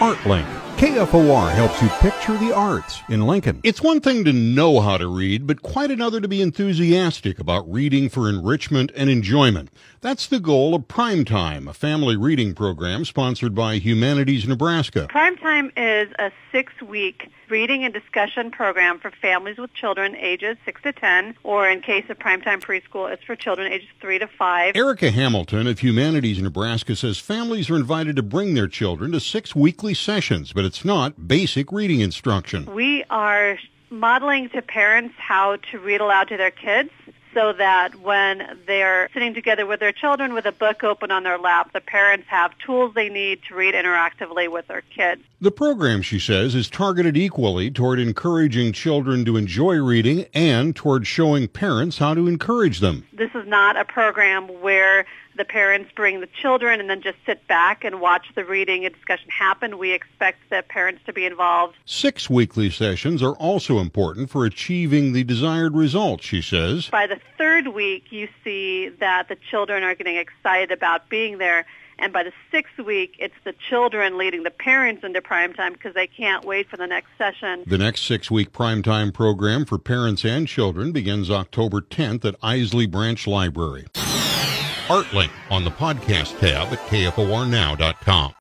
ArtLink. KFOR helps you picture the arts in Lincoln. It's one thing to know how to read, but quite another to be enthusiastic about reading for enrichment and enjoyment. That's the goal of Primetime, a family reading program sponsored by Humanities Nebraska. Primetime is a six-week reading and discussion program for families with children ages 6 to 10, or in case of Primetime Preschool, it's for children ages 3 to 5. Erica Hamilton of Humanities Nebraska says families are invited to bring their children to six weekly sessions, but it's not basic reading instruction. We are modeling to parents how to read aloud to their kids so that when they're sitting together with their children with a book open on their lap, the parents have tools they need to read interactively with their kids. The program, she says, is targeted equally toward encouraging children to enjoy reading and toward showing parents how to encourage them. This is not a program where the parents bring the children and then just sit back and watch the reading and discussion happen. We expect the parents to be involved. Six weekly sessions are also important for achieving the desired results, she says. By the third week, you see that the children are getting excited about being there. And by the sixth week, it's the children leading the parents into prime time because they can't wait for the next session. The next six week prime time program for parents and children begins October 10th at Eiseley Branch Library. ArtLink on the podcast tab at kfornow.com.